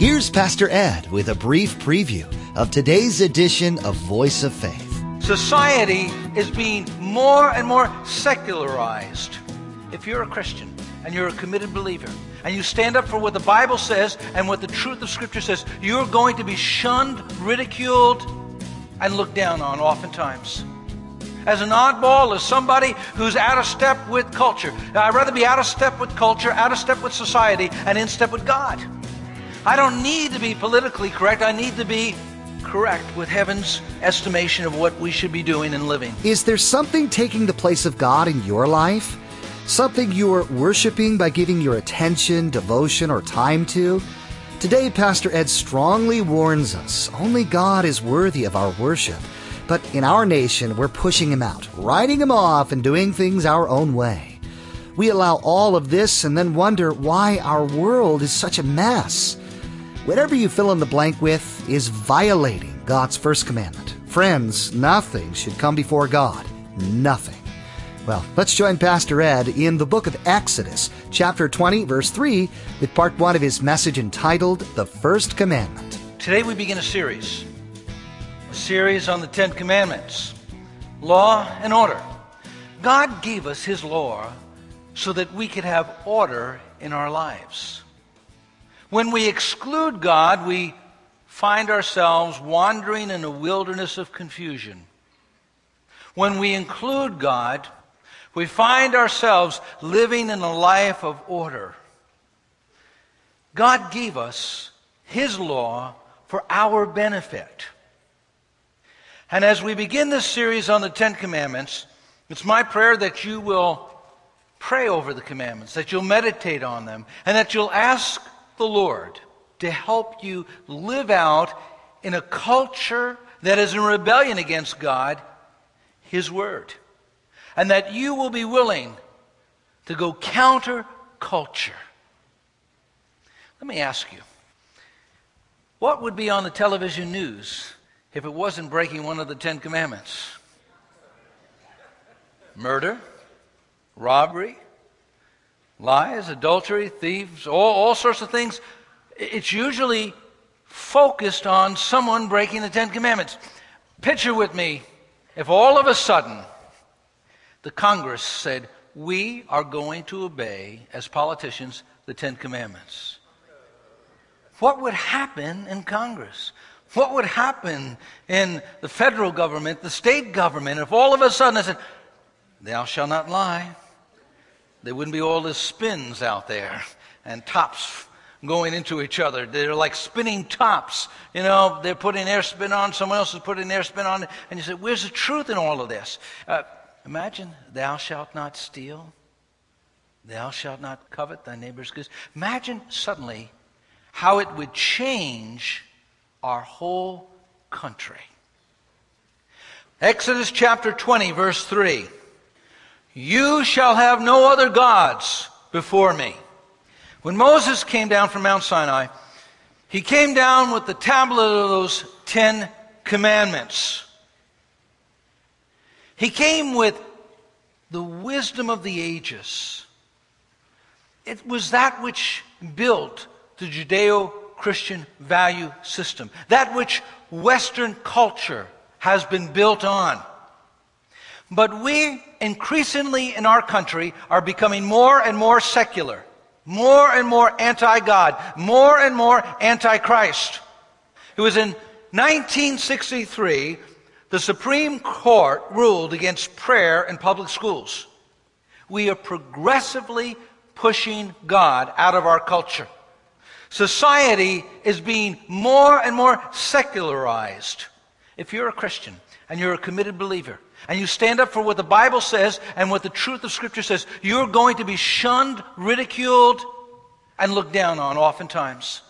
Here's Pastor Ed with a brief preview of today's edition of Voice of Faith. Society is being more and more secularized. If you're a Christian and you're a committed believer, and you stand up for what the Bible says and what the truth of Scripture says, you're going to be shunned, ridiculed, and looked down on oftentimes. As an oddball, as somebody who's out of step with culture. I'd rather be out of step with culture, out of step with society, and in step with God. I don't need to be politically correct. I need to be correct with heaven's estimation of what we should be doing and living. Is there something taking the place of God in your life? Something you are worshiping by giving your attention, devotion, or time to? Today, Pastor Ed strongly warns us only God is worthy of our worship. But in our nation, we're pushing him out, writing him off, and doing things our own way. We allow all of this and then wonder why our world is such a mess. Whatever you fill in the blank with is violating God's first commandment. Friends, nothing should come before God. Nothing. Well, let's join Pastor Ed in the book of Exodus, chapter 20, verse 3, with part one of his message entitled The First Commandment. Today we begin a series, a series on the Ten Commandments, law and order. God gave us His law so that we could have order in our lives. When we exclude God, we find ourselves wandering in a wilderness of confusion. When we include God, we find ourselves living in a life of order. God gave us His law for our benefit. And as we begin this series on the Ten Commandments, it's my prayer that you will pray over the commandments, that you'll meditate on them, and that you'll ask the Lord to help you live out in a culture that is in rebellion against God, His Word. And that you will be willing to go counter culture. Let me ask you what would be on the television news if it wasn't breaking one of the Ten Commandments? Murder, robbery, lies, adultery, thieves, all, all sorts of things. It's usually focused on someone breaking the Ten Commandments. Picture with me if all of a sudden the Congress said, We are going to obey, as politicians, the Ten Commandments. What would happen in Congress? What would happen in the federal government, the state government, if all of a sudden I said, Thou shalt not lie? There wouldn't be all this spins out there and tops going into each other. They're like spinning tops. You know, they're putting air spin on, someone else is putting air spin on, and you say, Where's the truth in all of this? Uh, imagine, Thou shalt not steal. Thou shalt not covet thy neighbor's goods. Imagine suddenly how it would change our whole country. Exodus chapter 20, verse 3. You shall have no other gods before me. When Moses came down from Mount Sinai, he came down with the tablet of those Ten Commandments. He came with the wisdom of the ages. It was that which built the Judeo Christian value system, that which Western culture has been built on. But we increasingly in our country are becoming more and more secular, more and more anti God, more and more anti Christ. It was in 1963 the Supreme Court ruled against prayer in public schools. We are progressively pushing God out of our culture. Society is being more and more secularized. If you're a Christian and you're a committed believer, and you stand up for what the Bible says and what the truth of Scripture says, you're going to be shunned, ridiculed, and looked down on oftentimes.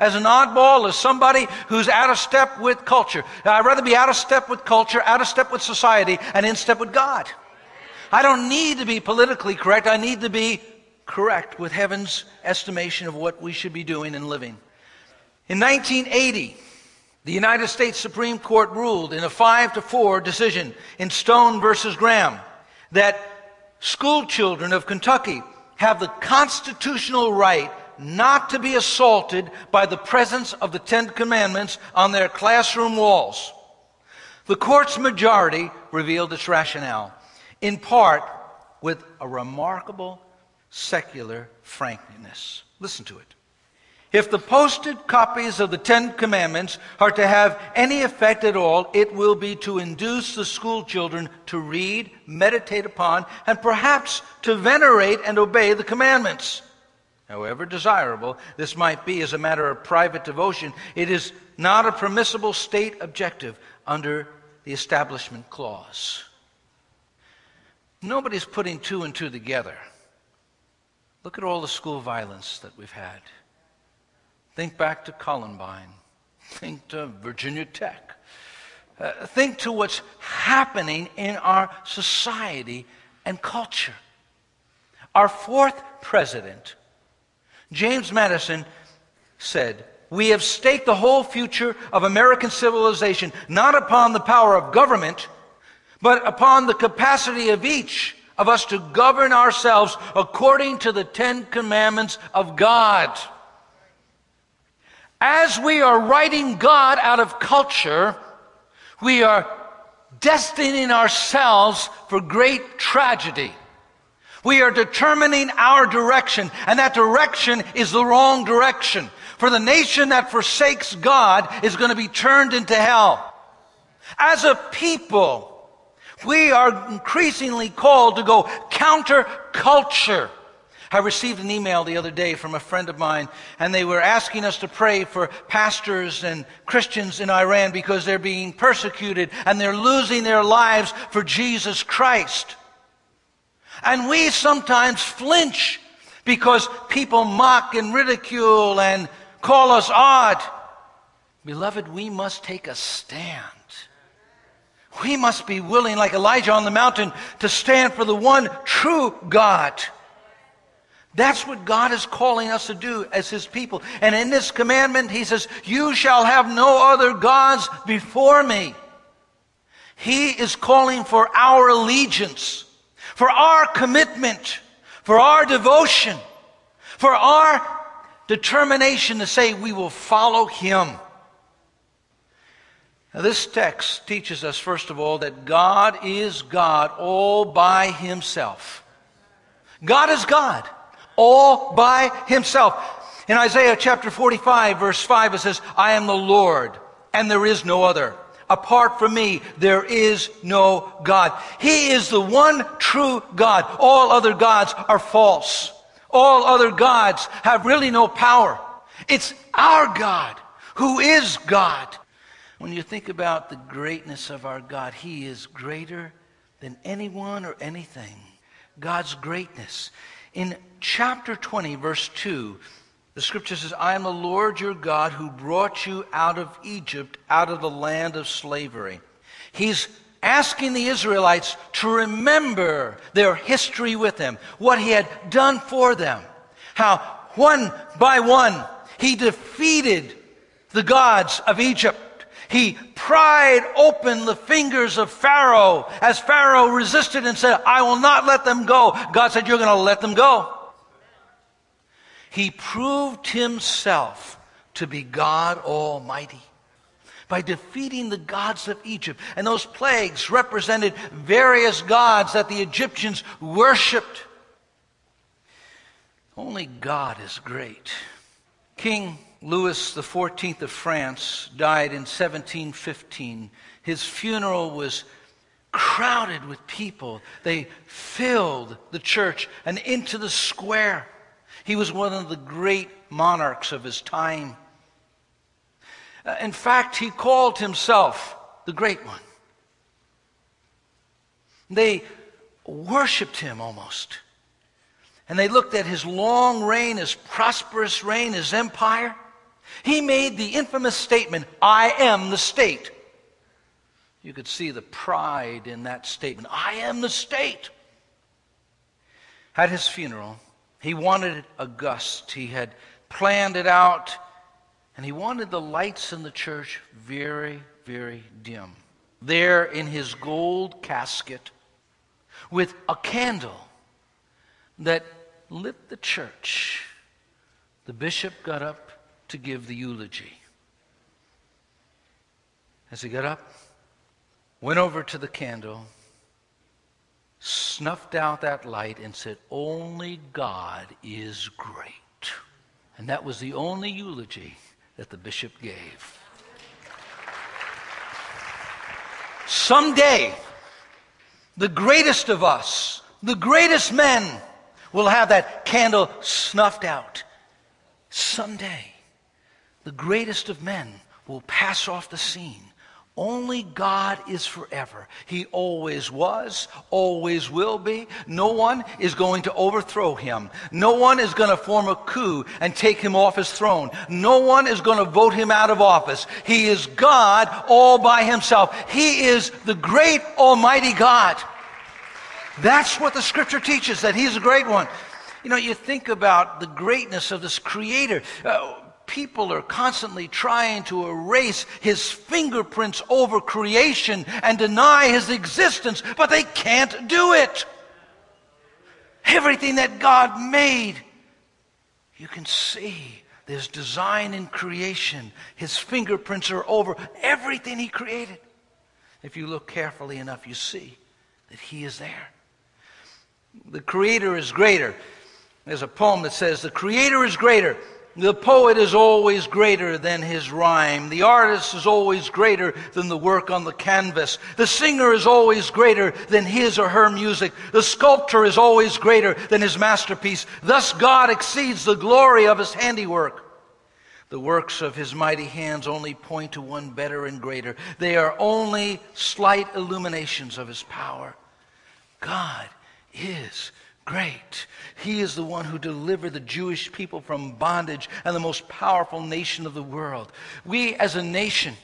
As an oddball, as somebody who's out of step with culture. I'd rather be out of step with culture, out of step with society, and in step with God. I don't need to be politically correct. I need to be correct with heaven's estimation of what we should be doing and living. In 1980, the United States Supreme Court ruled in a 5 to 4 decision in Stone versus Graham that school children of Kentucky have the constitutional right not to be assaulted by the presence of the Ten Commandments on their classroom walls. The court's majority revealed its rationale, in part with a remarkable secular frankness. Listen to it. If the posted copies of the Ten Commandments are to have any effect at all, it will be to induce the school children to read, meditate upon, and perhaps to venerate and obey the commandments. However desirable this might be as a matter of private devotion, it is not a permissible state objective under the Establishment Clause. Nobody's putting two and two together. Look at all the school violence that we've had. Think back to Columbine. Think to Virginia Tech. Uh, think to what's happening in our society and culture. Our fourth president, James Madison, said, We have staked the whole future of American civilization not upon the power of government, but upon the capacity of each of us to govern ourselves according to the Ten Commandments of God. As we are writing God out of culture, we are destining ourselves for great tragedy. We are determining our direction, and that direction is the wrong direction. For the nation that forsakes God is going to be turned into hell. As a people, we are increasingly called to go counter culture. I received an email the other day from a friend of mine, and they were asking us to pray for pastors and Christians in Iran because they're being persecuted and they're losing their lives for Jesus Christ. And we sometimes flinch because people mock and ridicule and call us odd. Beloved, we must take a stand. We must be willing, like Elijah on the mountain, to stand for the one true God. That's what God is calling us to do as His people. And in this commandment, He says, You shall have no other gods before me. He is calling for our allegiance, for our commitment, for our devotion, for our determination to say we will follow Him. Now, this text teaches us, first of all, that God is God all by Himself. God is God all by himself. In Isaiah chapter 45, verse 5, it says, I am the Lord, and there is no other. Apart from me, there is no God. He is the one true God. All other gods are false. All other gods have really no power. It's our God who is God. When you think about the greatness of our God, He is greater than anyone or anything. God's greatness. In chapter 20, verse 2, the scripture says, I am the Lord your God who brought you out of Egypt, out of the land of slavery. He's asking the Israelites to remember their history with him, what he had done for them, how one by one he defeated the gods of Egypt. He pried open the fingers of Pharaoh as Pharaoh resisted and said, I will not let them go. God said, You're going to let them go. He proved himself to be God Almighty by defeating the gods of Egypt. And those plagues represented various gods that the Egyptians worshiped. Only God is great. King Louis XIV of France died in 1715. His funeral was crowded with people. They filled the church and into the square. He was one of the great monarchs of his time. Uh, in fact, he called himself the Great One. They worshiped him almost. And they looked at his long reign, his prosperous reign, his empire. He made the infamous statement, I am the state. You could see the pride in that statement. I am the state. At his funeral, he wanted it august. He had planned it out, and he wanted the lights in the church very, very dim. There in his gold casket, with a candle that lit the church the bishop got up to give the eulogy. As he got up, went over to the candle, snuffed out that light, and said, Only God is great. And that was the only eulogy that the bishop gave. Someday, the greatest of us, the greatest men, will have that candle snuffed out. Someday, the greatest of men will pass off the scene only God is forever. He always was, always will be. No one is going to overthrow him. No one is going to form a coup and take him off his throne. No one is going to vote him out of office. He is God all by himself. He is the great Almighty God. That's what the scripture teaches, that he's a great one. You know, you think about the greatness of this creator. Uh, people are constantly trying to erase his fingerprints over creation and deny his existence, but they can't do it. Everything that God made, you can see there's design in creation. His fingerprints are over everything he created. If you look carefully enough, you see that he is there. The Creator is greater. There's a poem that says, The Creator is greater the poet is always greater than his rhyme. The artist is always greater than the work on the canvas. The singer is always greater than his or her music. The sculptor is always greater than his masterpiece. Thus God exceeds the glory of his handiwork. The works of his mighty hands only point to one better and greater. They are only slight illuminations of his power. God is great. He is the one who delivered the Jewish people from bondage and the most powerful nation of the world. We as a nation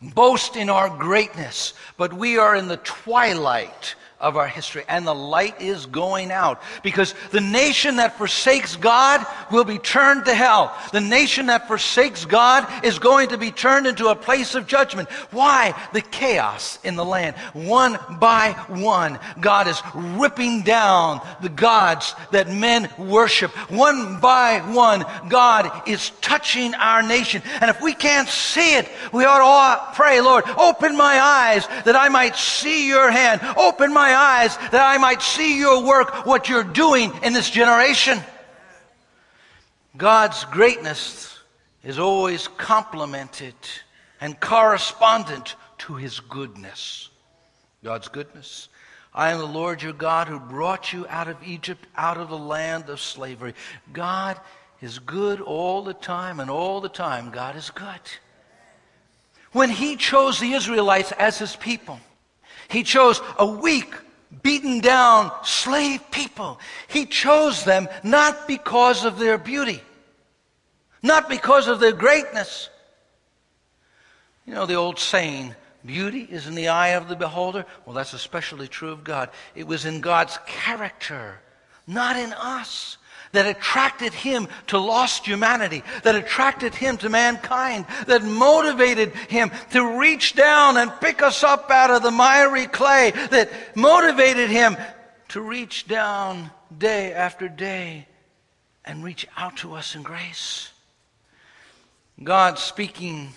boast in our greatness, but we are in the twilight of our history. And the light is going out because the nation that forsakes God will be turned to hell. The nation that forsakes God is going to be turned into a place of judgment. Why? The chaos in the land. One by one, God is ripping down the gods that men worship. One by one, God is touching our nation. And if we can't see it, we ought to pray, Lord, open my eyes that I might see your hand. Open my my eyes that I might see your work, what you're doing in this generation. God's greatness is always complemented and correspondent to his goodness. God's goodness. I am the Lord your God who brought you out of Egypt, out of the land of slavery. God is good all the time, and all the time, God is good. When he chose the Israelites as his people, he chose a weak, beaten down slave people. He chose them not because of their beauty, not because of their greatness. You know the old saying, beauty is in the eye of the beholder? Well, that's especially true of God. It was in God's character, not in us that attracted him to lost humanity, that attracted him to mankind, that motivated him to reach down and pick us up out of the miry clay, that motivated him to reach down day after day and reach out to us in grace. God speaking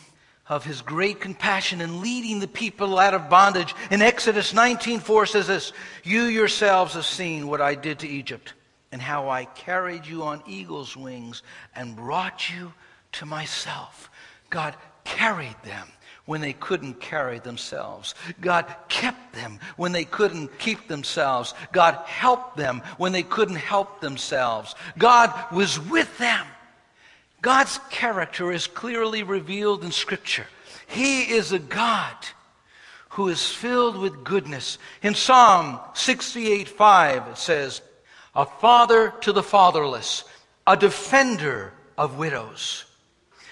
of his great compassion and leading the people out of bondage. In Exodus 19:4 says this, "You yourselves have seen what I did to Egypt." And how I carried you on eagle's wings and brought you to myself. God carried them when they couldn't carry themselves. God kept them when they couldn't keep themselves. God helped them when they couldn't help themselves. God was with them. God's character is clearly revealed in Scripture. He is a God who is filled with goodness. In Psalm 68 5, it says, a father to the fatherless, a defender of widows.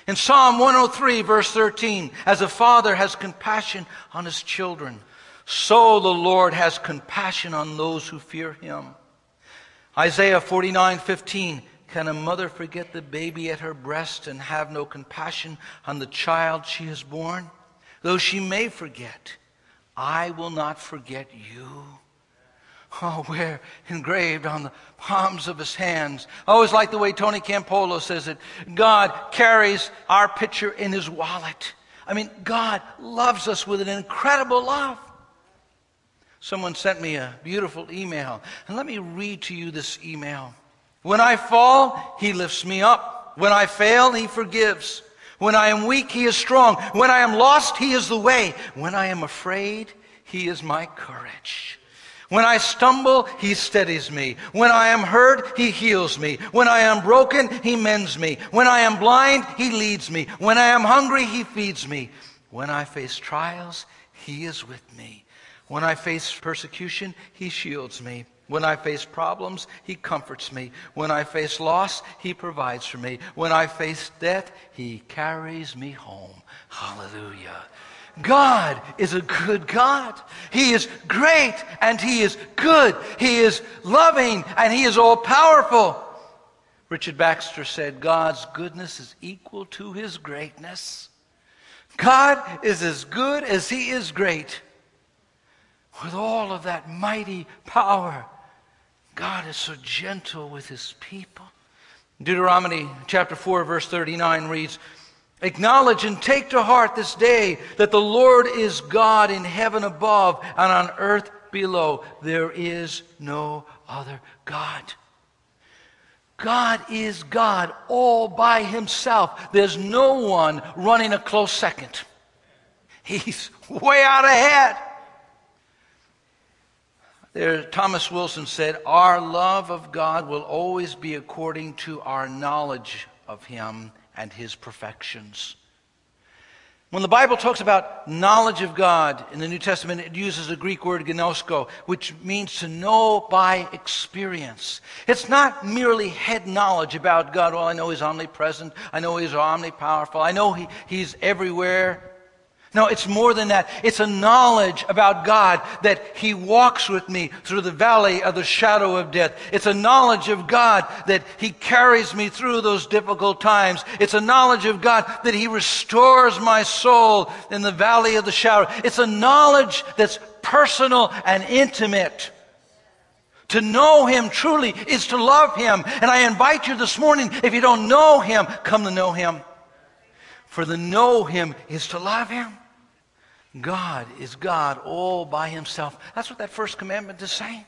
In Psalm 103, verse 13, as a father has compassion on his children, so the Lord has compassion on those who fear him. Isaiah 49, 15, can a mother forget the baby at her breast and have no compassion on the child she has born? Though she may forget, I will not forget you. Oh, where engraved on the palms of his hands. I always like the way Tony Campolo says it. God carries our picture in his wallet. I mean, God loves us with an incredible love. Someone sent me a beautiful email, and let me read to you this email. When I fall, he lifts me up. When I fail, he forgives. When I am weak, he is strong. When I am lost, he is the way. When I am afraid, he is my courage. When I stumble, he steadies me. When I am hurt, he heals me. When I am broken, he mends me. When I am blind, he leads me. When I am hungry, he feeds me. When I face trials, he is with me. When I face persecution, he shields me. When I face problems, he comforts me. When I face loss, he provides for me. When I face death, he carries me home. Hallelujah. God is a good God. He is great and He is good. He is loving and He is all powerful. Richard Baxter said, God's goodness is equal to His greatness. God is as good as He is great. With all of that mighty power, God is so gentle with His people. Deuteronomy chapter 4, verse 39 reads, Acknowledge and take to heart this day that the Lord is God in heaven above and on earth below. There is no other God. God is God all by himself. There's no one running a close second. He's way out ahead. There, Thomas Wilson said, Our love of God will always be according to our knowledge of Him and his perfections. When the Bible talks about knowledge of God in the New Testament, it uses the Greek word ginosko, which means to know by experience. It's not merely head knowledge about God. Well, I know He's omnipresent. I know He's omnipowerful. I know he, He's everywhere. No, it's more than that. It's a knowledge about God that He walks with me through the valley of the shadow of death. It's a knowledge of God that He carries me through those difficult times. It's a knowledge of God that He restores my soul in the valley of the shadow. It's a knowledge that's personal and intimate. To know Him truly is to love Him. And I invite you this morning, if you don't know Him, come to know Him. For to know Him is to love Him. God is God all by himself. That's what that first commandment is saying.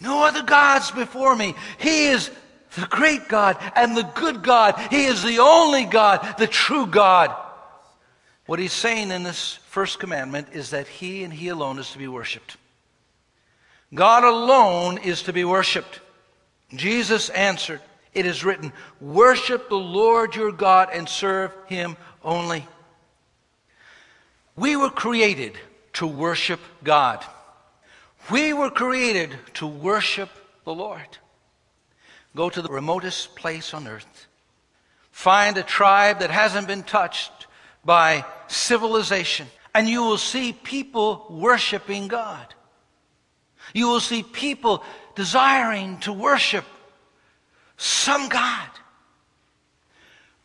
No other gods before me. He is the great God and the good God. He is the only God, the true God. What he's saying in this first commandment is that he and he alone is to be worshiped. God alone is to be worshiped. Jesus answered, It is written, Worship the Lord your God and serve him only. We were created to worship God. We were created to worship the Lord. Go to the remotest place on earth. Find a tribe that hasn't been touched by civilization, and you will see people worshiping God. You will see people desiring to worship some God.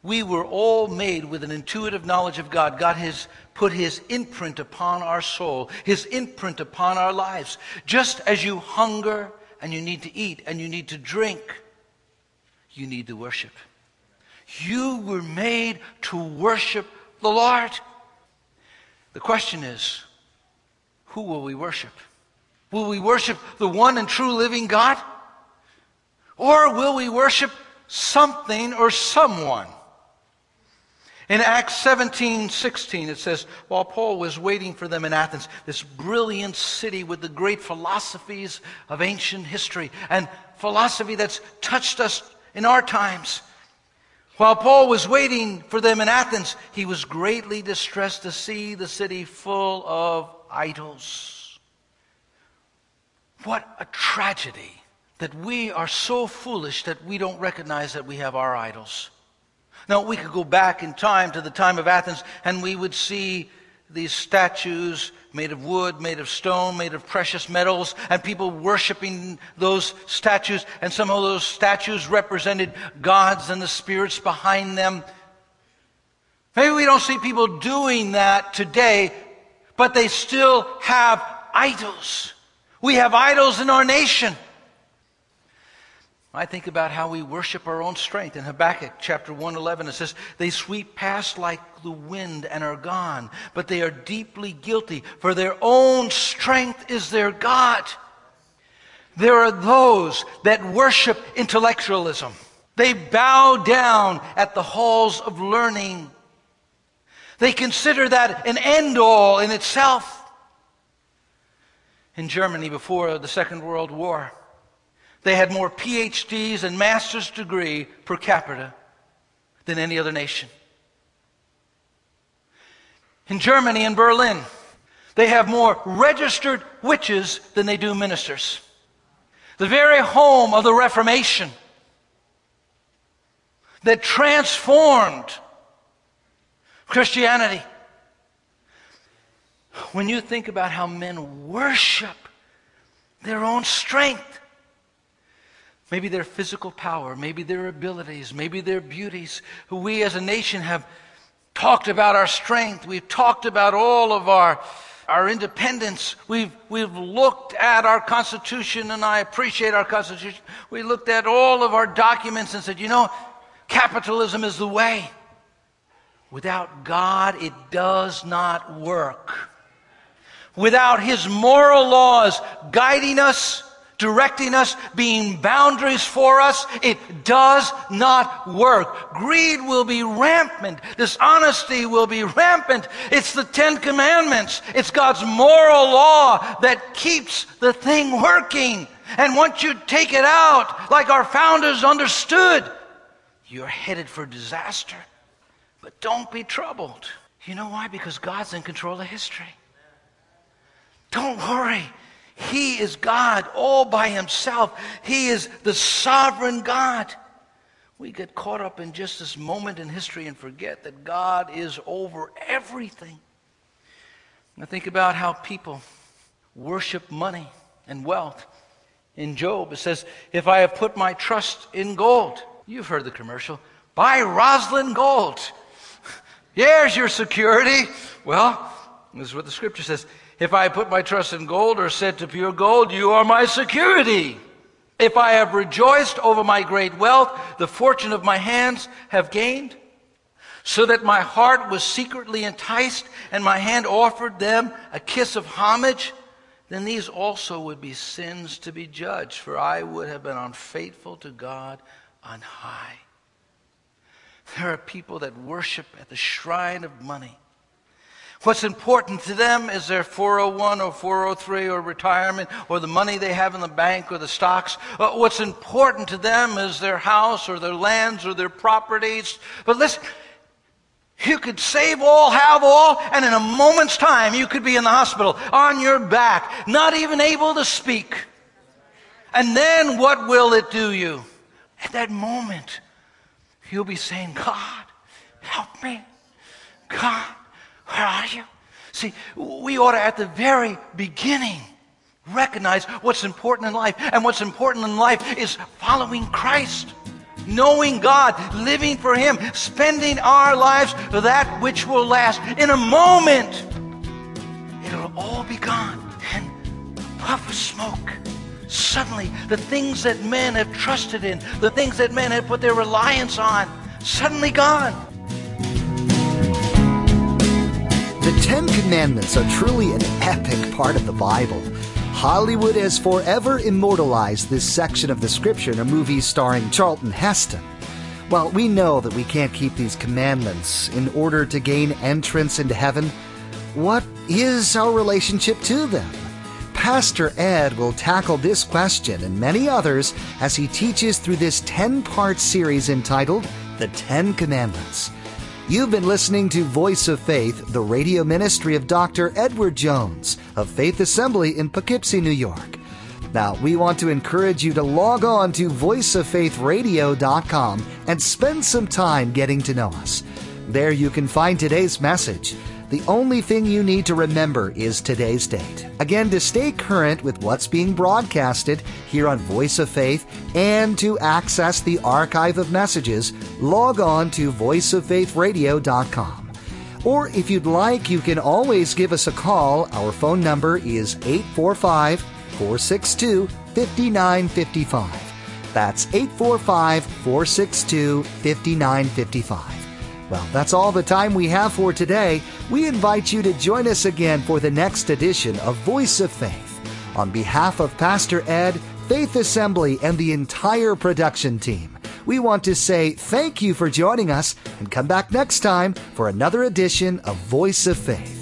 We were all made with an intuitive knowledge of God. God has put his imprint upon our soul, his imprint upon our lives. Just as you hunger and you need to eat and you need to drink, you need to worship. You were made to worship the Lord. The question is, who will we worship? Will we worship the one and true living God? Or will we worship something or someone? In Acts 17, 16, it says, while Paul was waiting for them in Athens, this brilliant city with the great philosophies of ancient history and philosophy that's touched us in our times. While Paul was waiting for them in Athens, he was greatly distressed to see the city full of idols. What a tragedy that we are so foolish that we don't recognize that we have our idols. Now, we could go back in time to the time of Athens and we would see these statues made of wood, made of stone, made of precious metals, and people worshiping those statues. And some of those statues represented gods and the spirits behind them. Maybe we don't see people doing that today, but they still have idols. We have idols in our nation. I think about how we worship our own strength. In Habakkuk chapter 111, it says, They sweep past like the wind and are gone, but they are deeply guilty, for their own strength is their God. There are those that worship intellectualism. They bow down at the halls of learning. They consider that an end all in itself. In Germany before the Second World War, they had more PhDs and master's degree per capita than any other nation. In Germany, in Berlin, they have more registered witches than they do ministers. The very home of the Reformation that transformed Christianity. When you think about how men worship their own strength, maybe their physical power, maybe their abilities, maybe their beauties, who we as a nation have talked about our strength. We've talked about all of our, our independence. We've, we've looked at our Constitution, and I appreciate our Constitution. We looked at all of our documents and said, you know, capitalism is the way. Without God, it does not work. Without His moral laws guiding us, directing us, being boundaries for us, it does not work. Greed will be rampant. Dishonesty will be rampant. It's the Ten Commandments. It's God's moral law that keeps the thing working. And once you take it out, like our founders understood, you're headed for disaster. But don't be troubled. You know why? Because God's in control of history. Don't worry. He is God all by himself. He is the sovereign God. We get caught up in just this moment in history and forget that God is over everything. Now think about how people worship money and wealth. In Job, it says, If I have put my trust in gold, you've heard the commercial, buy Rosland gold. Here's your security. Well, this is what the scripture says. If I put my trust in gold or said to pure gold, You are my security. If I have rejoiced over my great wealth, the fortune of my hands have gained, so that my heart was secretly enticed and my hand offered them a kiss of homage, then these also would be sins to be judged, for I would have been unfaithful to God on high. There are people that worship at the shrine of money What's important to them is their 401 or 403 or retirement or the money they have in the bank or the stocks. Uh, what's important to them is their house or their lands or their properties. But listen, you could save all, have all, and in a moment's time you could be in the hospital on your back, not even able to speak. And then what will it do you? At that moment, you'll be saying, God, help me. God, where are you? See, we ought to, at the very beginning, recognize what's important in life. And what's important in life is following Christ, knowing God, living for Him, spending our lives for that which will last. In a moment, it'll all be gone. And a puff of smoke. Suddenly, the things that men have trusted in, the things that men have put their reliance on, suddenly gone. Ten Commandments are truly an epic part of the Bible. Hollywood has forever immortalized this section of the scripture in a movie starring Charlton Heston. While we know that we can't keep these commandments in order to gain entrance into heaven. What is our relationship to them? Pastor Ed will tackle this question and many others as he teaches through this 10 part series entitled The Ten Commandments. You've been listening to Voice of Faith, the radio ministry of Dr. Edward Jones of Faith Assembly in Poughkeepsie, New York. Now, we want to encourage you to log on to voiceoffaithradio.com and spend some time getting to know us. There you can find today's message the only thing you need to remember is today's date. Again, to stay current with what's being broadcasted here on Voice of Faith and to access the archive of messages, log on to voiceoffaithradio.com. Or if you'd like, you can always give us a call. Our phone number is 845 462 5955. That's 845 462 5955. Well, that's all the time we have for today. We invite you to join us again for the next edition of Voice of Faith. On behalf of Pastor Ed, Faith Assembly, and the entire production team, we want to say thank you for joining us and come back next time for another edition of Voice of Faith.